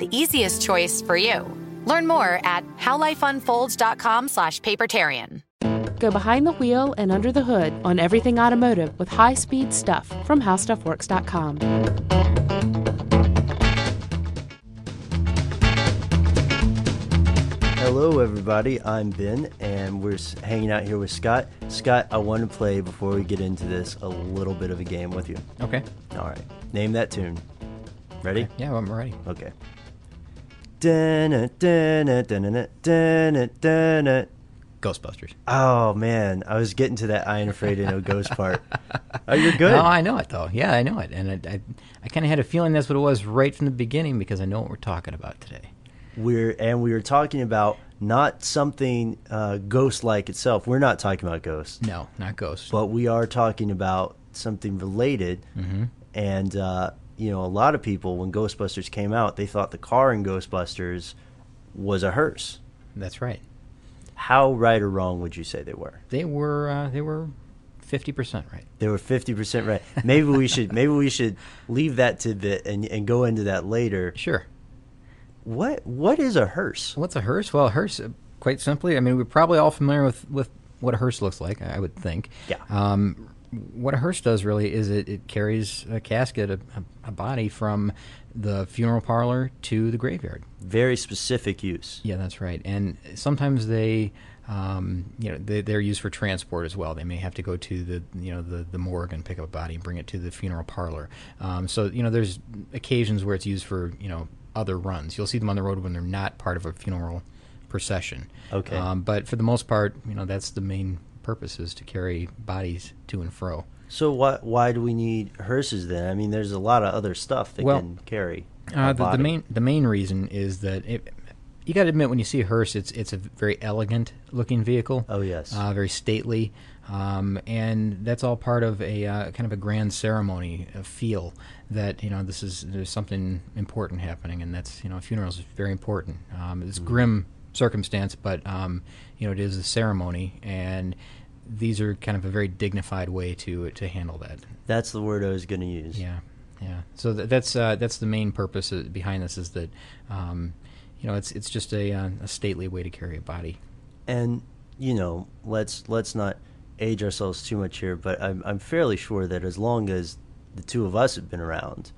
the easiest choice for you. Learn more at howlifeunfolds.com slash papertarian. Go behind the wheel and under the hood on everything automotive with high-speed stuff from howstuffworks.com. Hello, everybody. I'm Ben, and we're hanging out here with Scott. Scott, I want to play before we get into this a little bit of a game with you. Okay. All right. Name that tune. Ready? Yeah, I'm ready. Okay. Ghostbusters. Oh man, I was getting to that I ain't afraid of no ghost part. Oh, you're good. No, I know it though. Yeah, I know it, and I, I, I kind of had a feeling that's what it was right from the beginning because I know what we're talking about today. We're and we were talking about not something uh, ghost-like itself. We're not talking about ghosts. No, not ghosts. but we are talking about something related. Mm-hmm. And uh, you know, a lot of people when Ghostbusters came out, they thought the car in Ghostbusters was a hearse. That's right. How right or wrong would you say they were? They were uh, they were fifty percent right. They were fifty percent right. Maybe we should maybe we should leave that tidbit and and go into that later. Sure. What what is a hearse? What's a hearse? Well, a hearse, uh, quite simply, I mean, we're probably all familiar with, with what a hearse looks like, I would think. Yeah. Um, what a hearse does really is it, it carries a casket, a, a, body from the funeral parlor to the graveyard. Very specific use. Yeah, that's right. And sometimes they, um, you know, they, they're used for transport as well. They may have to go to the, you know, the, the morgue and pick up a body and bring it to the funeral parlor. Um, so, you know, there's occasions where it's used for, you know, other runs. You'll see them on the road when they're not part of a funeral procession. Okay. Um, but for the most part, you know, that's the main purpose is to carry bodies to and fro. So what why do we need hearses then? I mean, there's a lot of other stuff they Well, can carry. Uh, the, the main the main reason is that it, you got to admit when you see a hearse, it's it's a very elegant looking vehicle. Oh, yes. uh, very stately, um, and that's all part of a uh, kind of a grand ceremony a feel that you know this is there's something important happening, and that's you know funerals is very important. Um, it's a grim circumstance, but um, you know it is a ceremony, and these are kind of a very dignified way to to handle that. That's the word I was going to use. Yeah, yeah. So th- that's uh, that's the main purpose uh, behind this is that um, you know it's it's just a, uh, a stately way to carry a body. and you know let's let's not age ourselves too much here but I'm, I'm fairly sure that as long as the two of us have been around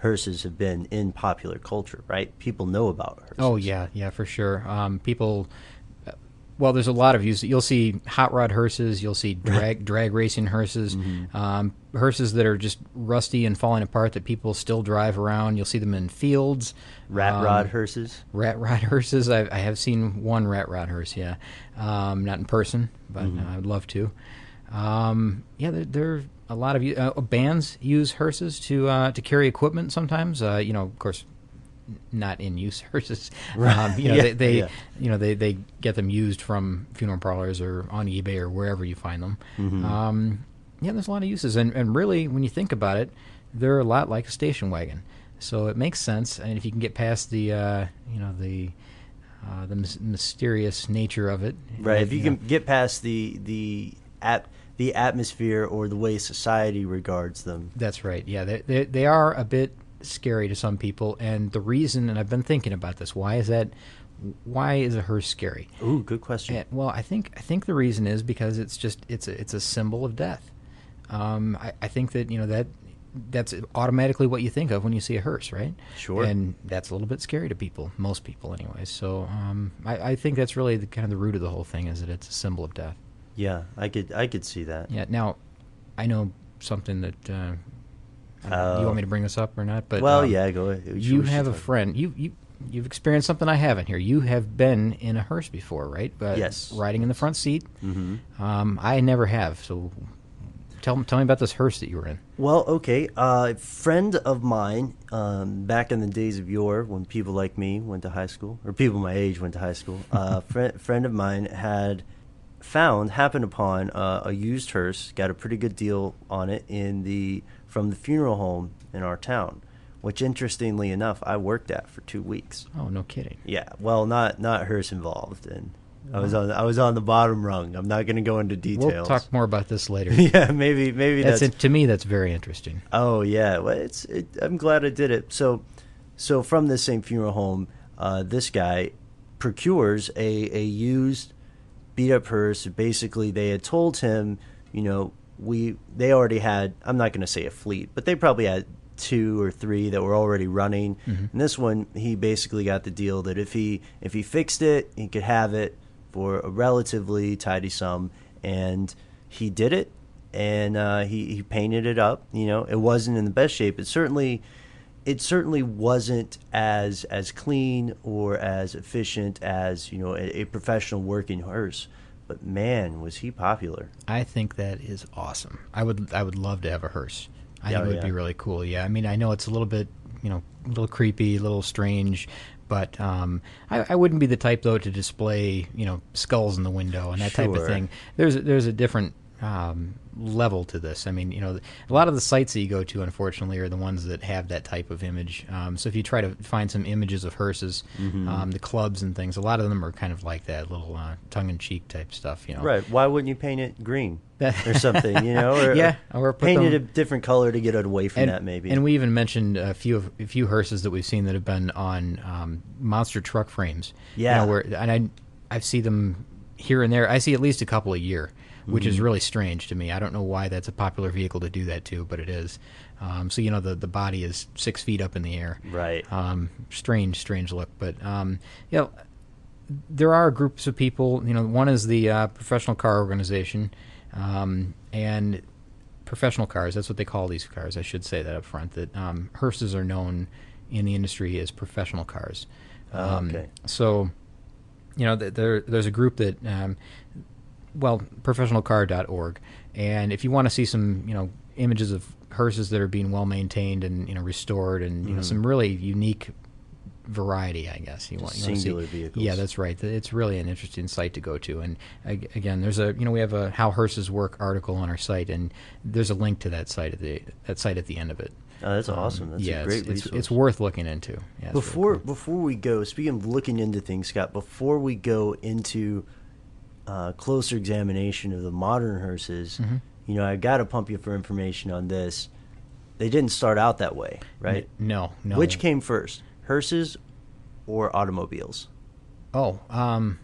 hearses have been in popular culture right people know about hearses Oh yeah, yeah, for sure. Um, people. uh, Well, there's a lot of use. You'll see hot rod hearses. You'll see drag drag racing hearses, um, hearses that are just rusty and falling apart that people still drive around. You'll see them in fields. rat Um, rod hearses Rat rod hearses. I, I have seen one rat rod hearse. Yeah, um, not in person, but uh, I would love to. Um, yeah, there are a lot of uh, bands use hearses to uh, to carry equipment. Sometimes, uh, you know, of course, not in use hearses. Um, you know, Yeah, they, they yeah. you know they, they get them used from funeral parlors or on eBay or wherever you find them. Mm-hmm. Um, yeah, there's a lot of uses, and and really, when you think about it, they're a lot like a station wagon. So it makes sense, and if you can get past the uh, you know the uh, the mys- mysterious nature of it. Right. If you can get past the the at the atmosphere or the way society regards them. That's right. Yeah, they, they they are a bit scary to some people, and the reason, and I've been thinking about this. Why is that? Why is a hearse scary? Ooh, good question. And, well, I think I think the reason is because it's just it's a it's a symbol of death. Um, I, I think that you know that that's automatically what you think of when you see a hearse, right? Sure. And that's a little bit scary to people, most people, anyway. So um, I, I think that's really the kind of the root of the whole thing is that it's a symbol of death. Yeah, I could I could see that. Yeah. Now, I know something that. Uh, don't know, Oh. you want me to bring this up or not? But well, um, yeah, go ahead. We You have a friend. You you you've experienced something I haven't here. You have been in a hearse before, right? But Yes. Riding in the front seat. Mm-hmm. Um, I never have. So tell tell me about this hearse that you were in. Well, okay. A friend of mine, um, back in the days of yore, when people like me went to high school, or people my age went to high school, a friend friend of mine had found, happened upon uh, a used hearse, got a pretty good deal on it in the from the funeral home in our town, which interestingly enough, I worked at for two weeks. Oh, no kidding. Yeah, well, not not hearse involved, and I was on I was on the bottom rung. I'm not going to go into details. We'll talk more about this later. yeah, maybe maybe that's, that's it, to me. That's very interesting. Oh yeah, well, it's. It, I'm glad I did it. So, so from this same funeral home, uh, this guy procures a a used beat up hearse. Basically, they had told him, you know, we they already had. I'm not going to say a fleet, but they probably had two or three that were already running. And this one, he basically got the deal that if he if he fixed it, he could have it for a relatively tidy sum, and he did it and uh, he he painted it up. You know, it wasn't in the best shape. It certainly, it certainly wasn't as as clean or as efficient as you know a, a professional working hearse. But man, was he popular! I think that is awesome. I would I would love to have a hearse. I Yeah, think it would yeah. be really cool. Yeah, I mean, I know it's a little bit, you know, a little creepy, a little strange, but um, I, I wouldn't be the type though to display, you know, skulls in the window and that type of thing. There's there's a different um, level to this. I mean, you know, a lot of the sites that you go to, unfortunately, are the ones that have that type of image. Um, so if you try to find some images of hearses, Mm-hmm. um, the clubs and things, a lot of them are kind of like that, little uh, tongue-in-cheek type stuff. You know, Right? Why wouldn't you paint it green or something? You know, or, Yeah, or put paint it a different color to get it away from and, that. Maybe. And we even mentioned a few of, a few hearses that we've seen that have been on um, monster truck frames. You Yeah. know, where and I I see them here and there. I see at least a couple a year, which Mm-hmm. is really strange to me. I don't know why that's a popular vehicle to do that to, but it is. Um, so you know the the body is six feet up in the air. Right. Um, strange, strange look, but um, you know there are groups of people. You know, one is the uh, professional car organization, um, and professional cars. That's what they call these cars. I should say that up front. That um, hearses are known in the industry as professional cars. Oh, Um, okay. So, you know, th- there there's a group that, um, well, professionalcar.org, and if you want to see some, you know, images of hearses that are being well maintained and you know restored, and you know mm-hmm. some really unique variety, I guess you want you wanna see- Singular vehicles. Yeah, that's right. It's really an interesting site to go to. And again, there's a you know we have a how hearses work article on our site, and there's a link to that site at the that site at the end of it. Oh, that's um, awesome. That's yeah, a great it's, it's, resource. it's worth looking into. Yeah, it's really before cool. before we go, speaking of looking into things, Scott, before we go into uh, closer examination of the modern hearses, Mm-hmm. you know, I got to pump you for information on this. They didn't start out that way, right? no, no. Which came first, hearses or automobiles? Oh, um,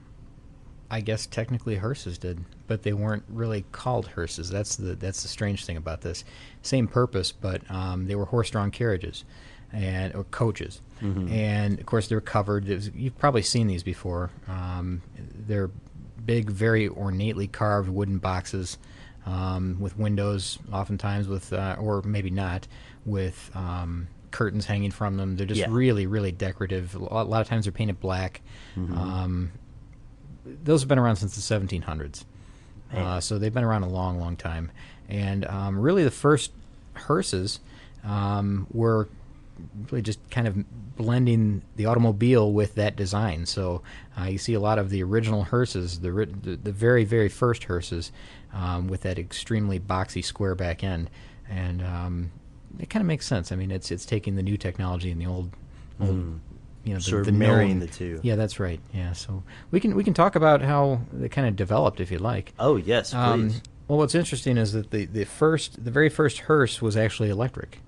I guess technically hearses did, but they weren't really called hearses. That's the that's the strange thing about this. Same purpose, but um, they were horse-drawn carriages and or coaches, and of course they're covered. Was- you've probably seen these before. Um, they're big, very ornately carved wooden boxes um, with windows, oftentimes with uh, or maybe not with. Um, curtains hanging from them they're just Yeah. really really decorative a lot, of times they're painted black um, those have been around since the 1700s. Uh, so they've been around a long, long time. And um, really, the first hearses um, were really just kind of blending the automobile with that design. So uh, you see a lot of the original hearses, the, the, the very, very first hearses, um, with that extremely boxy square back end. And um, it kind of makes sense. I mean, it's it's taking the new technology and the old, old you know the, Sort of the marrying known- the two. Yeah, that's right. Yeah, so we can we can talk about how they kind of developed if you'd like. Oh yes, please. Um, well, what's interesting is that the, the first the very first hearse was actually electric.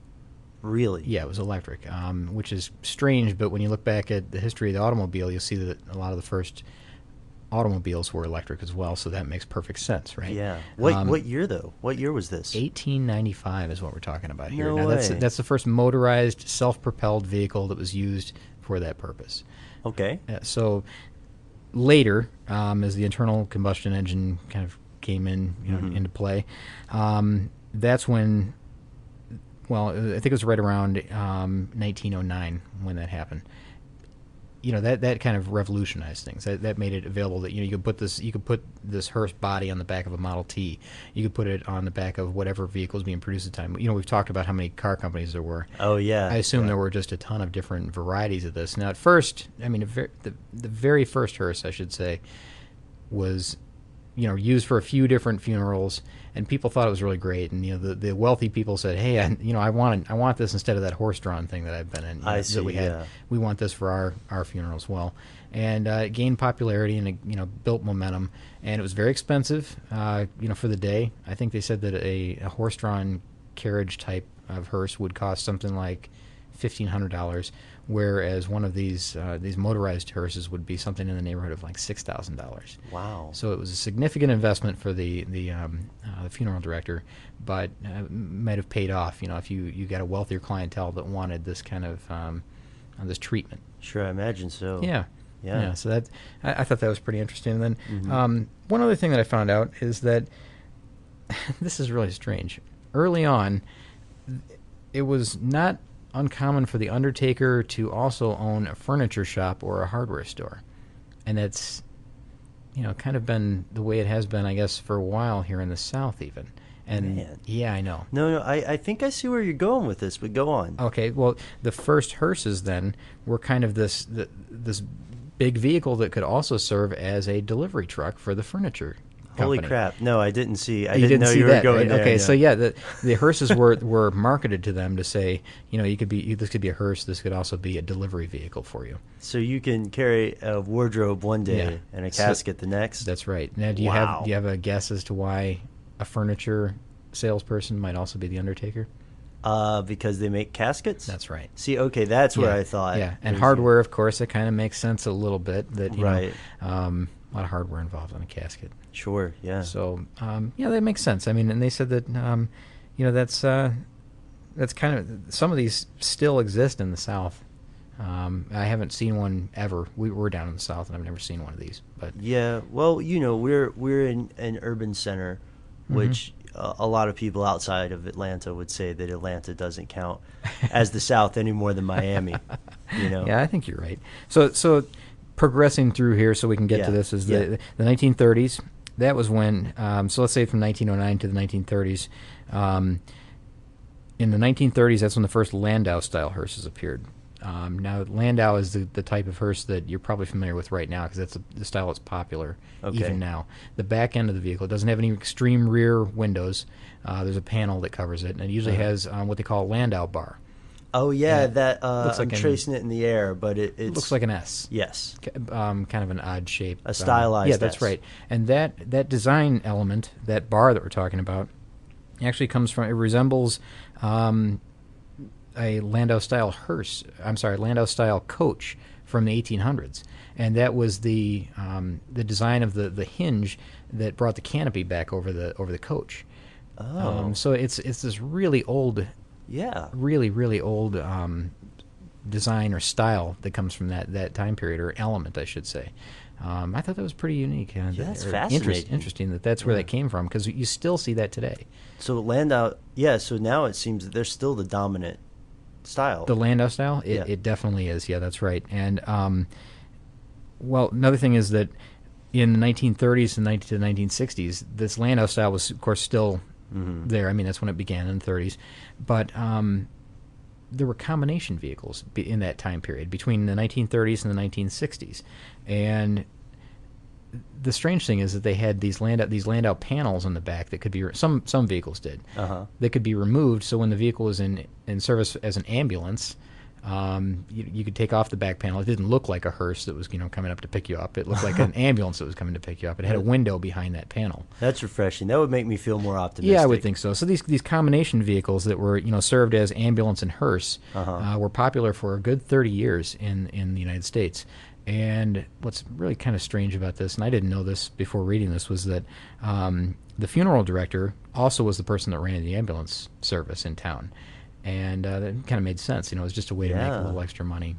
Really? Yeah, it was electric, um, which is strange. But when you look back at the history of the automobile, you'll see that a lot of the first automobiles were electric as well. So that makes perfect sense, right? Yeah. What Um, what year though? What year was this? 1895 is what we're talking about here. No now that's way. that's the first motorized, self-propelled vehicle that was used for that purpose. Okay. Uh, so later, um, as the internal combustion engine kind of came in you know, Mm-hmm. into play, um, that's when. Well, I think it was right around um, 1909 when that happened. You know that that kind of revolutionized things. That, that made it available that you know you could put this you could put this hearse body on the back of a Model T. You could put it on the back of whatever vehicle is being produced at the time. You know we've talked about how many car companies there were. Oh yeah. I assume yeah. there were just a ton of different varieties of this. Now, at first, I mean, a ver- the the very first hearse, I should say, was you know used for a few different funerals, and people thought it was really great. And you know, the, the wealthy people said, "Hey, I, you know, I want I want this instead of that horse-drawn thing that I've been in. I know, see, That we had. yeah. We want this for our our funeral as well." And uh, it gained popularity and it, you know built momentum, and it was very expensive. Uh, you know, for the day, I think they said that a, a horse-drawn carriage type of hearse would cost something like fifteen hundred dollars, whereas one of these uh, these motorized hearses would be something in the neighborhood of like six thousand dollars. Wow. So it was a significant investment for the the, um, uh, the funeral director, but uh, might have paid off. You know, if you, you got a wealthier clientele that wanted this kind of um, uh, this treatment. Sure, I imagine so. Yeah. Yeah. So that I, I thought that was pretty interesting. And then um, one other thing that I found out is that this is really strange. Early on, it was not uncommon for the undertaker to also own a furniture shop or a hardware store, and that's you know kind of been the way it has been, I guess, for a while here in the South, even. And Man. yeah, I know. No, no, I, I think I see where you're going with this, but go on. Okay, well, the first hearses then were kind of this th this big vehicle that could also serve as a delivery truck for the furniture. Holy company. crap! No, I didn't see. I you didn't, know you that, were going right? there. Okay, yeah. so yeah, the the hearses were were marketed to them to say, you know, you could be this could be a hearse, this could also be a delivery vehicle for you. So you can carry a wardrobe one day Yeah. and a So- casket the next. That's right. Now, do you Wow. have do you have a guess as to why a furniture salesperson might also be the undertaker? uh, because they make caskets. That's right. See, okay, that's where I thought. Yeah, and hardware, of course, it kind of makes sense a little bit that you Right. know, um, lot of hardware involved in a casket. Sure. Yeah. So um, yeah, that makes sense. I mean, and they said that um, you know that's uh, that's kind of some of these still exist in the South. Um, I haven't seen one ever. We were down in the South, and I've never seen one of these. But Yeah, well, you know, we're we're in an urban center, Mm-hmm. which uh, a lot of people outside of Atlanta would say that Atlanta doesn't count as the South any more than Miami. You know. yeah, I think you're right. So so progressing through here, so we can get to this is yeah. the the 1930s. That was when. Um, so let's say from 1909 to the 1930s. Um, in the 1930s, that's when the first Landau style hearses appeared. Um, now, Landau is the, the type of hearse that you're probably familiar with right now because that's the, the style that's popular Okay. even now. The back end of the vehicle doesn't have any extreme rear windows. Uh, there's a panel that covers it, and it usually Uh-huh. has um, what they call a Landau bar. Oh yeah, Yeah. that uh, Looks I'm an- tracing it in the air, but it looks like an S. yes. Um, kind of an odd shape. A um, stylized yeah, that's S. right. And that that design element, that bar that we're talking about, actually comes from. It resembles um, a Landau style hearse. I'm sorry, Landau style coach from the 1800s, and that was the um, the design of the the hinge that brought the canopy back over the over the coach. Oh. Um, so it's it's this really old Yeah. really really old um, design or style that comes from that that time period or element, I should say. Um, I thought that was pretty unique. And Yeah, that's fascinating. Interest, interesting that that's where that came from because you still see that today. So Landau, yeah. So now it seems that they're still the dominant style. The Landau style, it, Yeah. it definitely is. Yeah, that's right. And um, well, another thing is that in the 1930s and 19 to the 1960s, this Landau style was, of course, still Mm-hmm. there. I mean, that's when it began in the 30s. But um, there were combination vehicles in that time period between the 1930s and the 1960s, and the strange thing is that they had these Landau these Landau panels on the back that could be re- some some vehicles did Uh-huh. that could be removed. So when the vehicle was in in service as an ambulance, Um, you, you could take off the back panel. It didn't look like a hearse that was you know coming up to pick you up. It looked like an ambulance that was coming to pick you up. It had a window behind that panel. That's refreshing. That would make me feel more optimistic. Yeah, I would think so. So these these combination vehicles that were you know served as ambulance and hearse Uh-huh. uh, were popular for a good 30 years in in the United States. And what's really kind of strange about this, and I didn't know this before reading this, was that um, the funeral director also was the person that ran the ambulance service in town, and uh, that kind of made sense. You know, it was just a way to make a little extra money.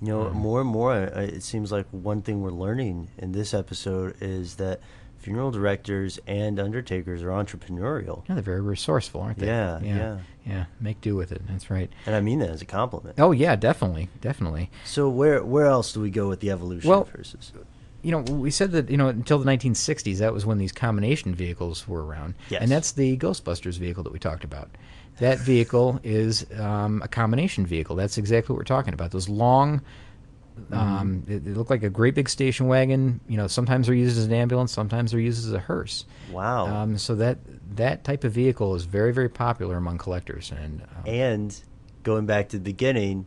You know, more and more, uh, it seems like one thing we're learning in this episode is that funeral directors and undertakers are entrepreneurial. Yeah, they're very resourceful, aren't they? Yeah, yeah, yeah. yeah. Make do with it. That's right. And I mean that as a compliment. Oh yeah, definitely, definitely. So where where else do we go with the evolution Well, of hearses? you know, we said that you know until the 1960s, that was when these combination vehicles were around, Yes. and that's the Ghostbusters vehicle that we talked about. That vehicle is um, a combination vehicle. That's exactly what we're talking about. Those long, um, they, they look like a great big station wagon. You know, sometimes they're used as an ambulance, sometimes they're used as a hearse. Wow. Um, so that that type of vehicle is very very popular among collectors, and um, and going back to the beginning,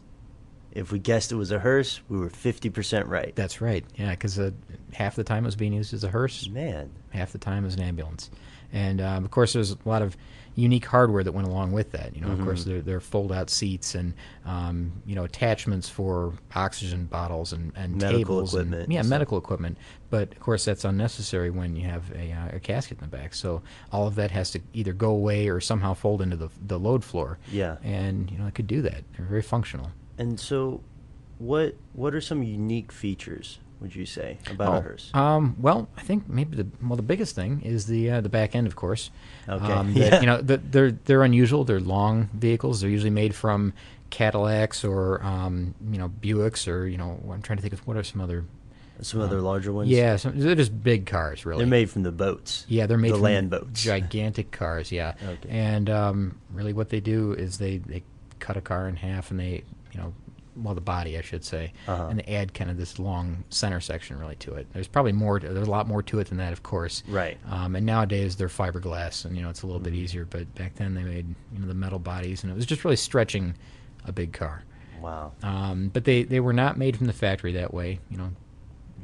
if we guessed it was a hearse, we were fifty percent right. that's right. Yeah, because uh, half the time it was being used as a hearse. Man, half the time as an ambulance. And um, of course, there's a lot of unique hardware that went along with that. You know, of course, there, there are fold-out seats and um, you know attachments for oxygen bottles and, and Medical tables equipment and yeah, medical equipment. But of course, that's unnecessary when you have a, uh, a casket in the back. So all of that has to either go away or somehow fold into the the load floor. Yeah. and you know it could do that. They're very functional. And so what what are some unique features would you say about a hearse? Um, well, I think maybe the well the biggest thing is the uh, the back end, of course. Okay, Um, yeah. You know, the, they're they're unusual. They're long vehicles. They're usually made from Cadillacs or um, you know Buicks or you know I'm trying to think of what are some other. Some other larger ones? Yeah, some, they're just big cars, really. They're made from the boats. Yeah, they're made from the land boats. gigantic cars. Yeah, Okay. and um, really, what they do is they they cut a car in half and they you know well the body I should say, Uh-huh. and they add kind of this long center section really to it. There's probably more. To, there's a lot more to it than that, of course. Right. Um, and nowadays they're fiberglass, and you know it's a little Mm-hmm. bit easier. But back then they made you know the metal bodies, and it was just really stretching a big car. Wow. Um, but they, they were not made from the factory that way. You know,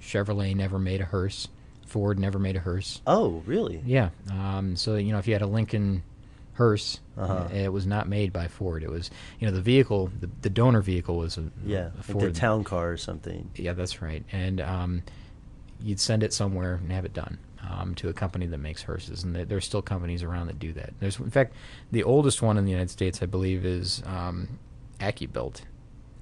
Chevrolet never made a hearse. Ford never made a hearse. Oh, really? Yeah. Um, so you know, if you had a Lincoln hearse, Uh-huh. it was not made by Ford. It was you know the vehicle, the, the donor vehicle was a, Yeah, a like Ford. the town car or something. Yeah, that's right. And um, you'd send it somewhere and have it done um, to a company that makes hearses, and there- there's still companies around that do that. There's, in fact, the oldest one in the United States, I believe, is um, AccuBuilt.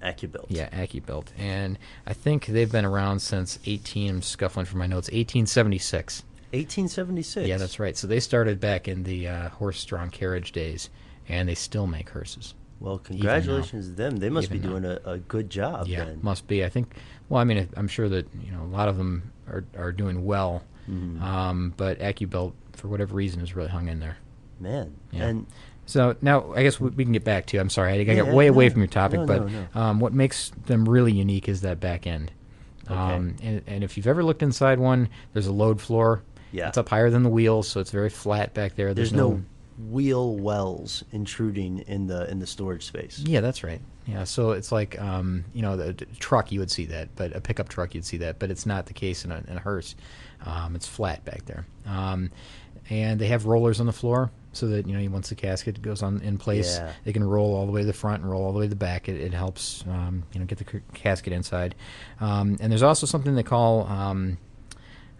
AccuBuilt. Yeah, AccuBuilt, and I think they've been around since 18. I'm scuffling for my notes. 1876. 1876. Yeah, that's right. So they started back in the uh, horse-drawn carriage days, and they still make hearses. Well, congratulations to them. They must be doing a, a good job yeah, then. must be. I think. Well, I mean, I'm sure that you know a lot of them are are doing well, Mm-hmm. um, but AccuBuilt, for whatever reason, has really hung in there. Man. Yeah. And So now I guess we, we can get back to. I'm sorry, I, I got Yeah, way no, away from your topic, no, but no, Um, what makes them really unique is that back end. Um, and, and if you've ever looked inside one, there's a load floor. Yeah. it's up higher than the wheels, so it's very flat back there. there's no wheel wells intruding in the in the storage space. Yeah, that's right. Yeah, so it's like um, you know the, truck you would see that, but a pickup truck you'd see that, but it's not the case in a, in a hearse. Um, it's flat back there, um, and they have rollers on the floor so that you know once the casket goes on in place, Yeah. they can roll all the way to the front and roll all the way to the back. It, it helps um, you know get the c- casket inside, um, and there's also something they call.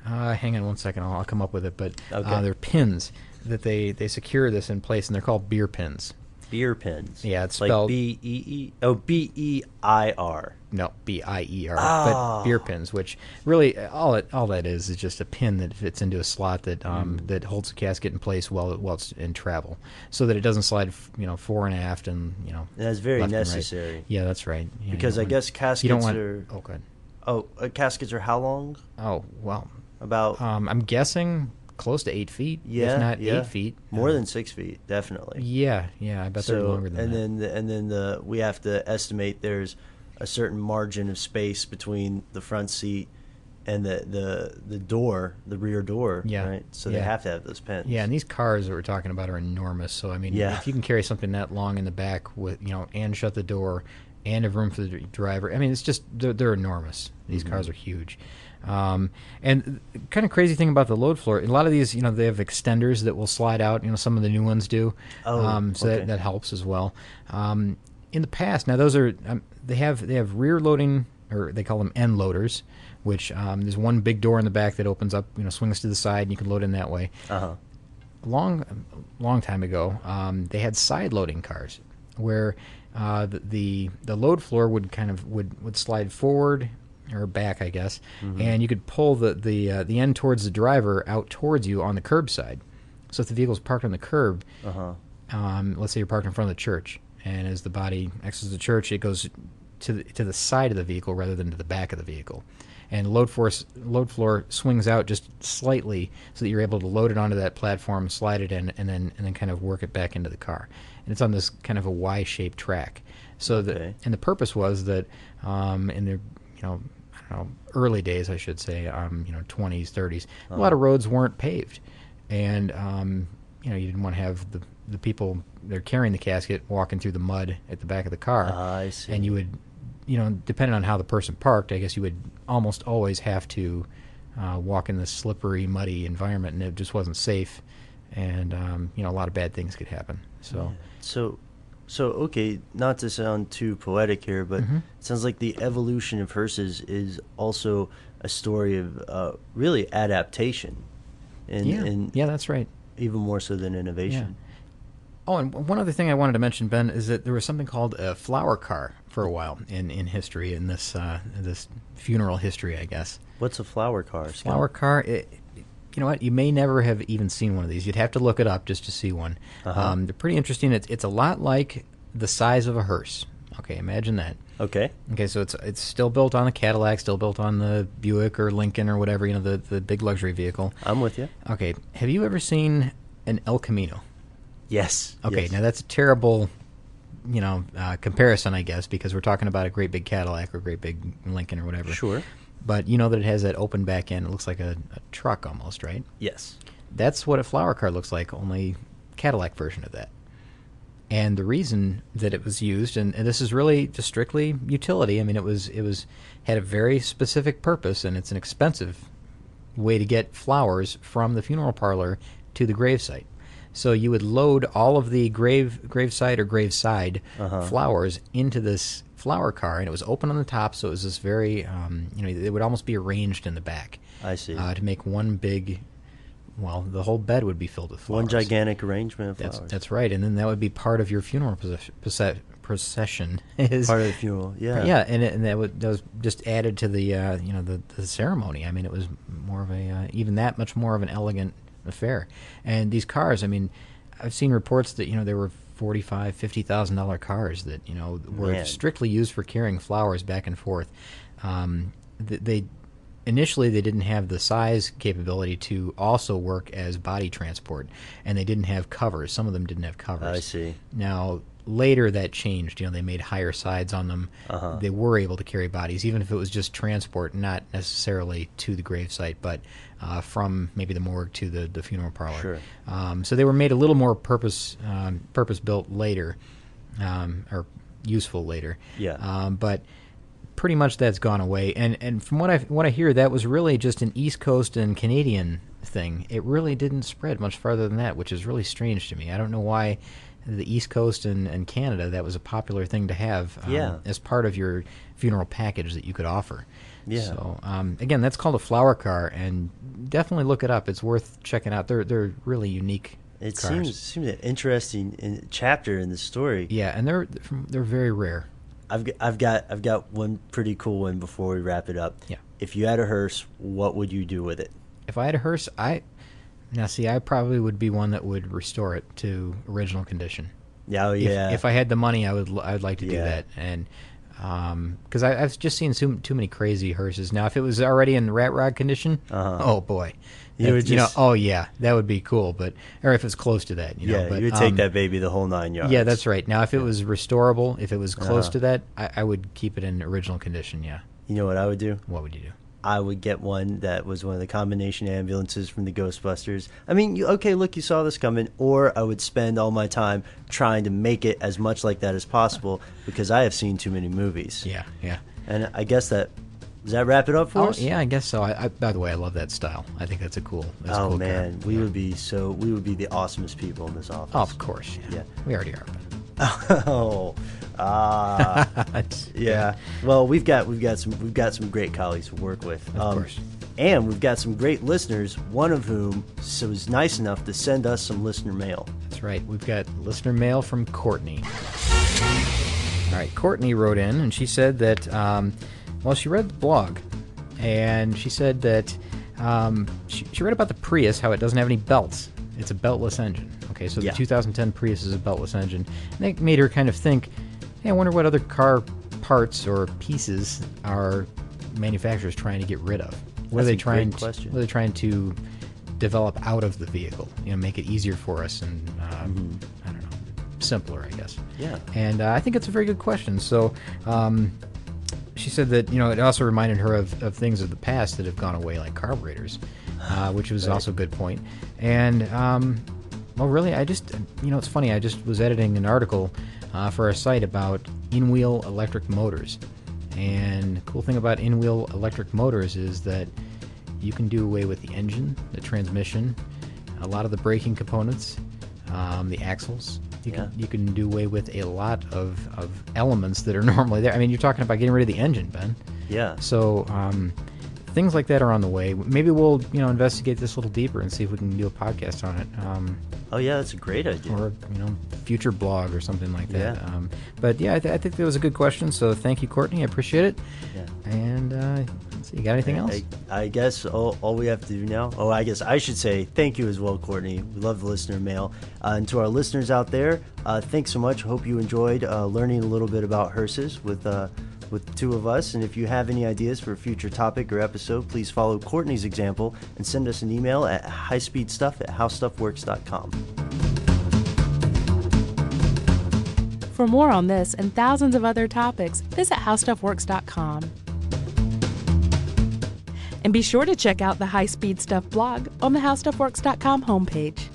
Uh, hang on one second, I'll, I'll come up with it. But Okay. uh, they're pins that they, they secure this in place, and they're called bier pins. Bier pins. Yeah, it's like spelled- B E E. Oh, B E I R. No, B I E R. Ah. But bier pins, which really all it all that is is just a pin that fits into a slot that um, Mm. that holds the casket in place while it, while it's in travel, so that it doesn't slide, you know, fore and aft, and you know. That's very and right. necessary. Yeah, that's right. Yeah, Because I guess you don't caskets want. are- Oh, good. Oh, uh, caskets are how long? Oh well, About um, I'm guessing close to eight feet. yeah, if not yeah. eight feet. More than six feet, definitely. Yeah, yeah. I bet they're longer than that. and that. then the, and then the we have to estimate there's a certain margin of space between the front seat and the the the door, the rear door. Yeah, Right. So they have to have those pins. Yeah, and these cars that we're talking about are enormous. So I mean, Yeah. if you can carry something that long in the back with you know and shut the door and have room for the driver. I mean, it's just they're, they're enormous. These Mm-hmm. cars are huge. Um, and kind of crazy thing about the load floor, a lot of these, you know, they have extenders that will slide out. You know, some of the new ones do. Oh, um, so okay. that, that helps as well. Um, in the past, now those are um, they have they have rear loading or they call them end loaders, which um, there's one big door in the back that opens up, you know, swings to the side, and you can load in that way. Uh huh. long long time ago, um, they had side loading cars where uh, the, the the load floor would kind of would, would slide forward or back, I guess, and you could pull the the uh, the end towards the driver out towards you on the curb side. So if the vehicle's parked on the curb, Uh huh. um, let's say you're parked in front of the church, and as the body exits the church, it goes to the, to the side of the vehicle rather than to the back of the vehicle. And load force load floor swings out just slightly so that you're able to load it onto that platform, slide it in, and then and then kind of work it back into the car. And it's on this kind of a Y-shaped track. So Okay. and the purpose was that um, in the you know I don't know early days I should say um, you know 20s 30s a lot of roads weren't paved and um, you know you didn't want to have the the people they're carrying the casket walking through the mud at the back of the car I see. and you would you know depending on how the person parked I guess you would almost always have to uh, walk in this slippery muddy environment and it just wasn't safe. And um, you know a lot of bad things could happen. So So, so okay, not to sound too poetic here, but Mm-hmm. it sounds like the evolution of hearses is also a story of uh, really adaptation, and, yeah. and yeah that's right. even more so than innovation. Oh, and one other thing I wanted to mention, Ben, is that there was something called a flower car for a while in, in history, in this uh, this funeral history, I guess. What's a flower car? Scott? Flower car. It, you know what? You may never have even seen one of these. You'd have to look it up just to see one. Uh-huh. Um, they're pretty interesting. It's it's a lot like the size of a hearse. Okay, imagine that. Okay. Okay, so it's it's still built on a Cadillac, still built on the Buick or Lincoln or whatever, you know, the the big luxury vehicle. I'm with you. Okay, have you ever seen an El Camino? Yes. Okay, yes. now that's a terrible, you know, uh, comparison, I guess, because we're talking about a great big Cadillac or a great big Lincoln or whatever. Sure. But you know that it has that open back end. It looks like a, a truck almost, right? Yes. That's what a flower car looks like, only Cadillac version of that. And the reason that it was used, and, and this is really just strictly utility. I mean, it was it was had a very specific purpose, and it's an expensive way to get flowers from the funeral parlor to the gravesite. So you would load all of the grave gravesite or graveside flowers into this flower car, and it was open on the top, so it was this very, um, you know, it would almost be arranged in the back. I see. Uh, to make one big, well, the whole bed would be filled with flowers. One gigantic arrangement of That's flowers. that's right, and then that would be part of your funeral procession. procession is part of the funeral. Yeah. yeah, and, it, and that, would, that was just added to the uh, you know the, the ceremony. I mean, it was more of a uh, even that much more of an elegant affair. And these cars, I mean, I've seen reports that you know there were forty five, fifty thousand dollar cars that you know were Man. strictly used for carrying flowers back and forth. Um, th- they initially they didn't have the size capability to also work as body transport, and they didn't have covers. Some of them didn't have covers. I see. Now later that changed. You know, they made higher sides on them. Uh-huh. They were able to carry bodies, even if it was just transport, not necessarily to the gravesite, but uh, from maybe the morgue to the, the funeral parlor. Sure. Um, so they were made a little more purpose um, purpose built later, um, or useful later. Yeah. Um, but pretty much that's gone away. And and from what I what I hear, that was really just an East Coast and Canadian thing. It really didn't spread much farther than that, which is really strange to me. I don't know why the East Coast and, and Canada that was a popular thing to have um, Yeah. as part of your funeral package that you could offer. Yeah. So um, again, that's called a flower car, and definitely look it up. It's worth checking out. They're they're really unique. It cars. seems seems an interesting in, chapter in the story. Yeah, and they're they're very rare. I've got, I've got I've got one pretty cool one before we wrap it up. Yeah. If you had a hearse, what would you do with it? If I had a hearse, I now see I probably would be one that would restore it to original condition. Yeah, oh, If, yeah. if I had the money, I would l- I'd like to do that, and because I I've just seen too, too many crazy hearses. Now, if it was already in rat rod condition, Uh-huh. oh boy, You would you know, oh yeah, that would be cool. But or if it's close to that, you know, yeah, but, you would take um, that baby the whole nine yards. Yeah, that's right. Now, if it was restorable, if it was close Uh-huh. to that, I, I would keep it in original condition. Yeah. You know what I would do? What would you do? I would get one that was one of the combination ambulances from the Ghostbusters. I mean, you, okay, look, you saw this coming, or I would spend all my time trying to make it as much like that as possible because I have seen too many movies. Yeah, yeah. And I guess that does that wrap it up for Oh, us? yeah, I guess so. I, I, by the way, I love that style. I think that's a cool. That's a Oh cool man, car. we Yeah. would be so we would be the awesomest people in this office. Oh, of course. Yeah. Yeah. We already are. oh, ah, But, yeah. Well, we've got we've got some we've got some great colleagues to work with. Um, Of course. And we've got some great listeners. One of whom so was nice enough to send us some listener mail. That's right. We've got listener mail from Courtney. All right, Courtney wrote in and she said that, um, well, she read the blog and she said that um, she, she read about the Prius, how it doesn't have any belts. It's a beltless engine. Okay, so Yeah. the 2010 Prius is a beltless engine. And that made her kind of think, hey, I wonder what other car parts or pieces are manufacturers trying to get rid of. What That's are they trying? To, what are they trying to develop out of the vehicle? You know, make it easier for us and uh, I don't know, simpler, I guess. Mm-hmm. Yeah. And uh, I think it's a very good question. So. Um, she said that you know it also reminded her of, of things of the past that have gone away, like carburetors, uh, which was also a good point. And um, well, really, I just you know it's funny. I just was editing an article uh, for our site about in-wheel electric motors, and the cool thing about in-wheel electric motors is that you can do away with the engine, the transmission, a lot of the braking components, um, the axles. You can Yeah. you can do away with a lot of, of elements that are normally there. I mean, you're talking about getting rid of the engine, Ben. Yeah. So um, things like that are on the way. Maybe we'll you know investigate this a little deeper and see if we can do a podcast on it, um, Oh yeah, that's a great idea. or you know future blog or something like that. Yeah. Um, but yeah, I, th- I think that was a good question. So thank you, Courtney. I appreciate it. Yeah. And uh, let's you got anything else? I, I guess all, all we have to do now. Oh, I guess I should say thank you as well, Courtney. We love the listener mail. Uh, and to our listeners out there, uh, thanks so much. Hope you enjoyed uh, learning a little bit about hearses with uh, with two of us. And if you have any ideas for a future topic or episode, please follow Courtney's example and send us an email at highspeedstuff at howstuffworks.com. For more on this and thousands of other topics, visit howstuffworks.com. And be sure to check out the High Speed Stuff blog on the howstuffworks.com homepage.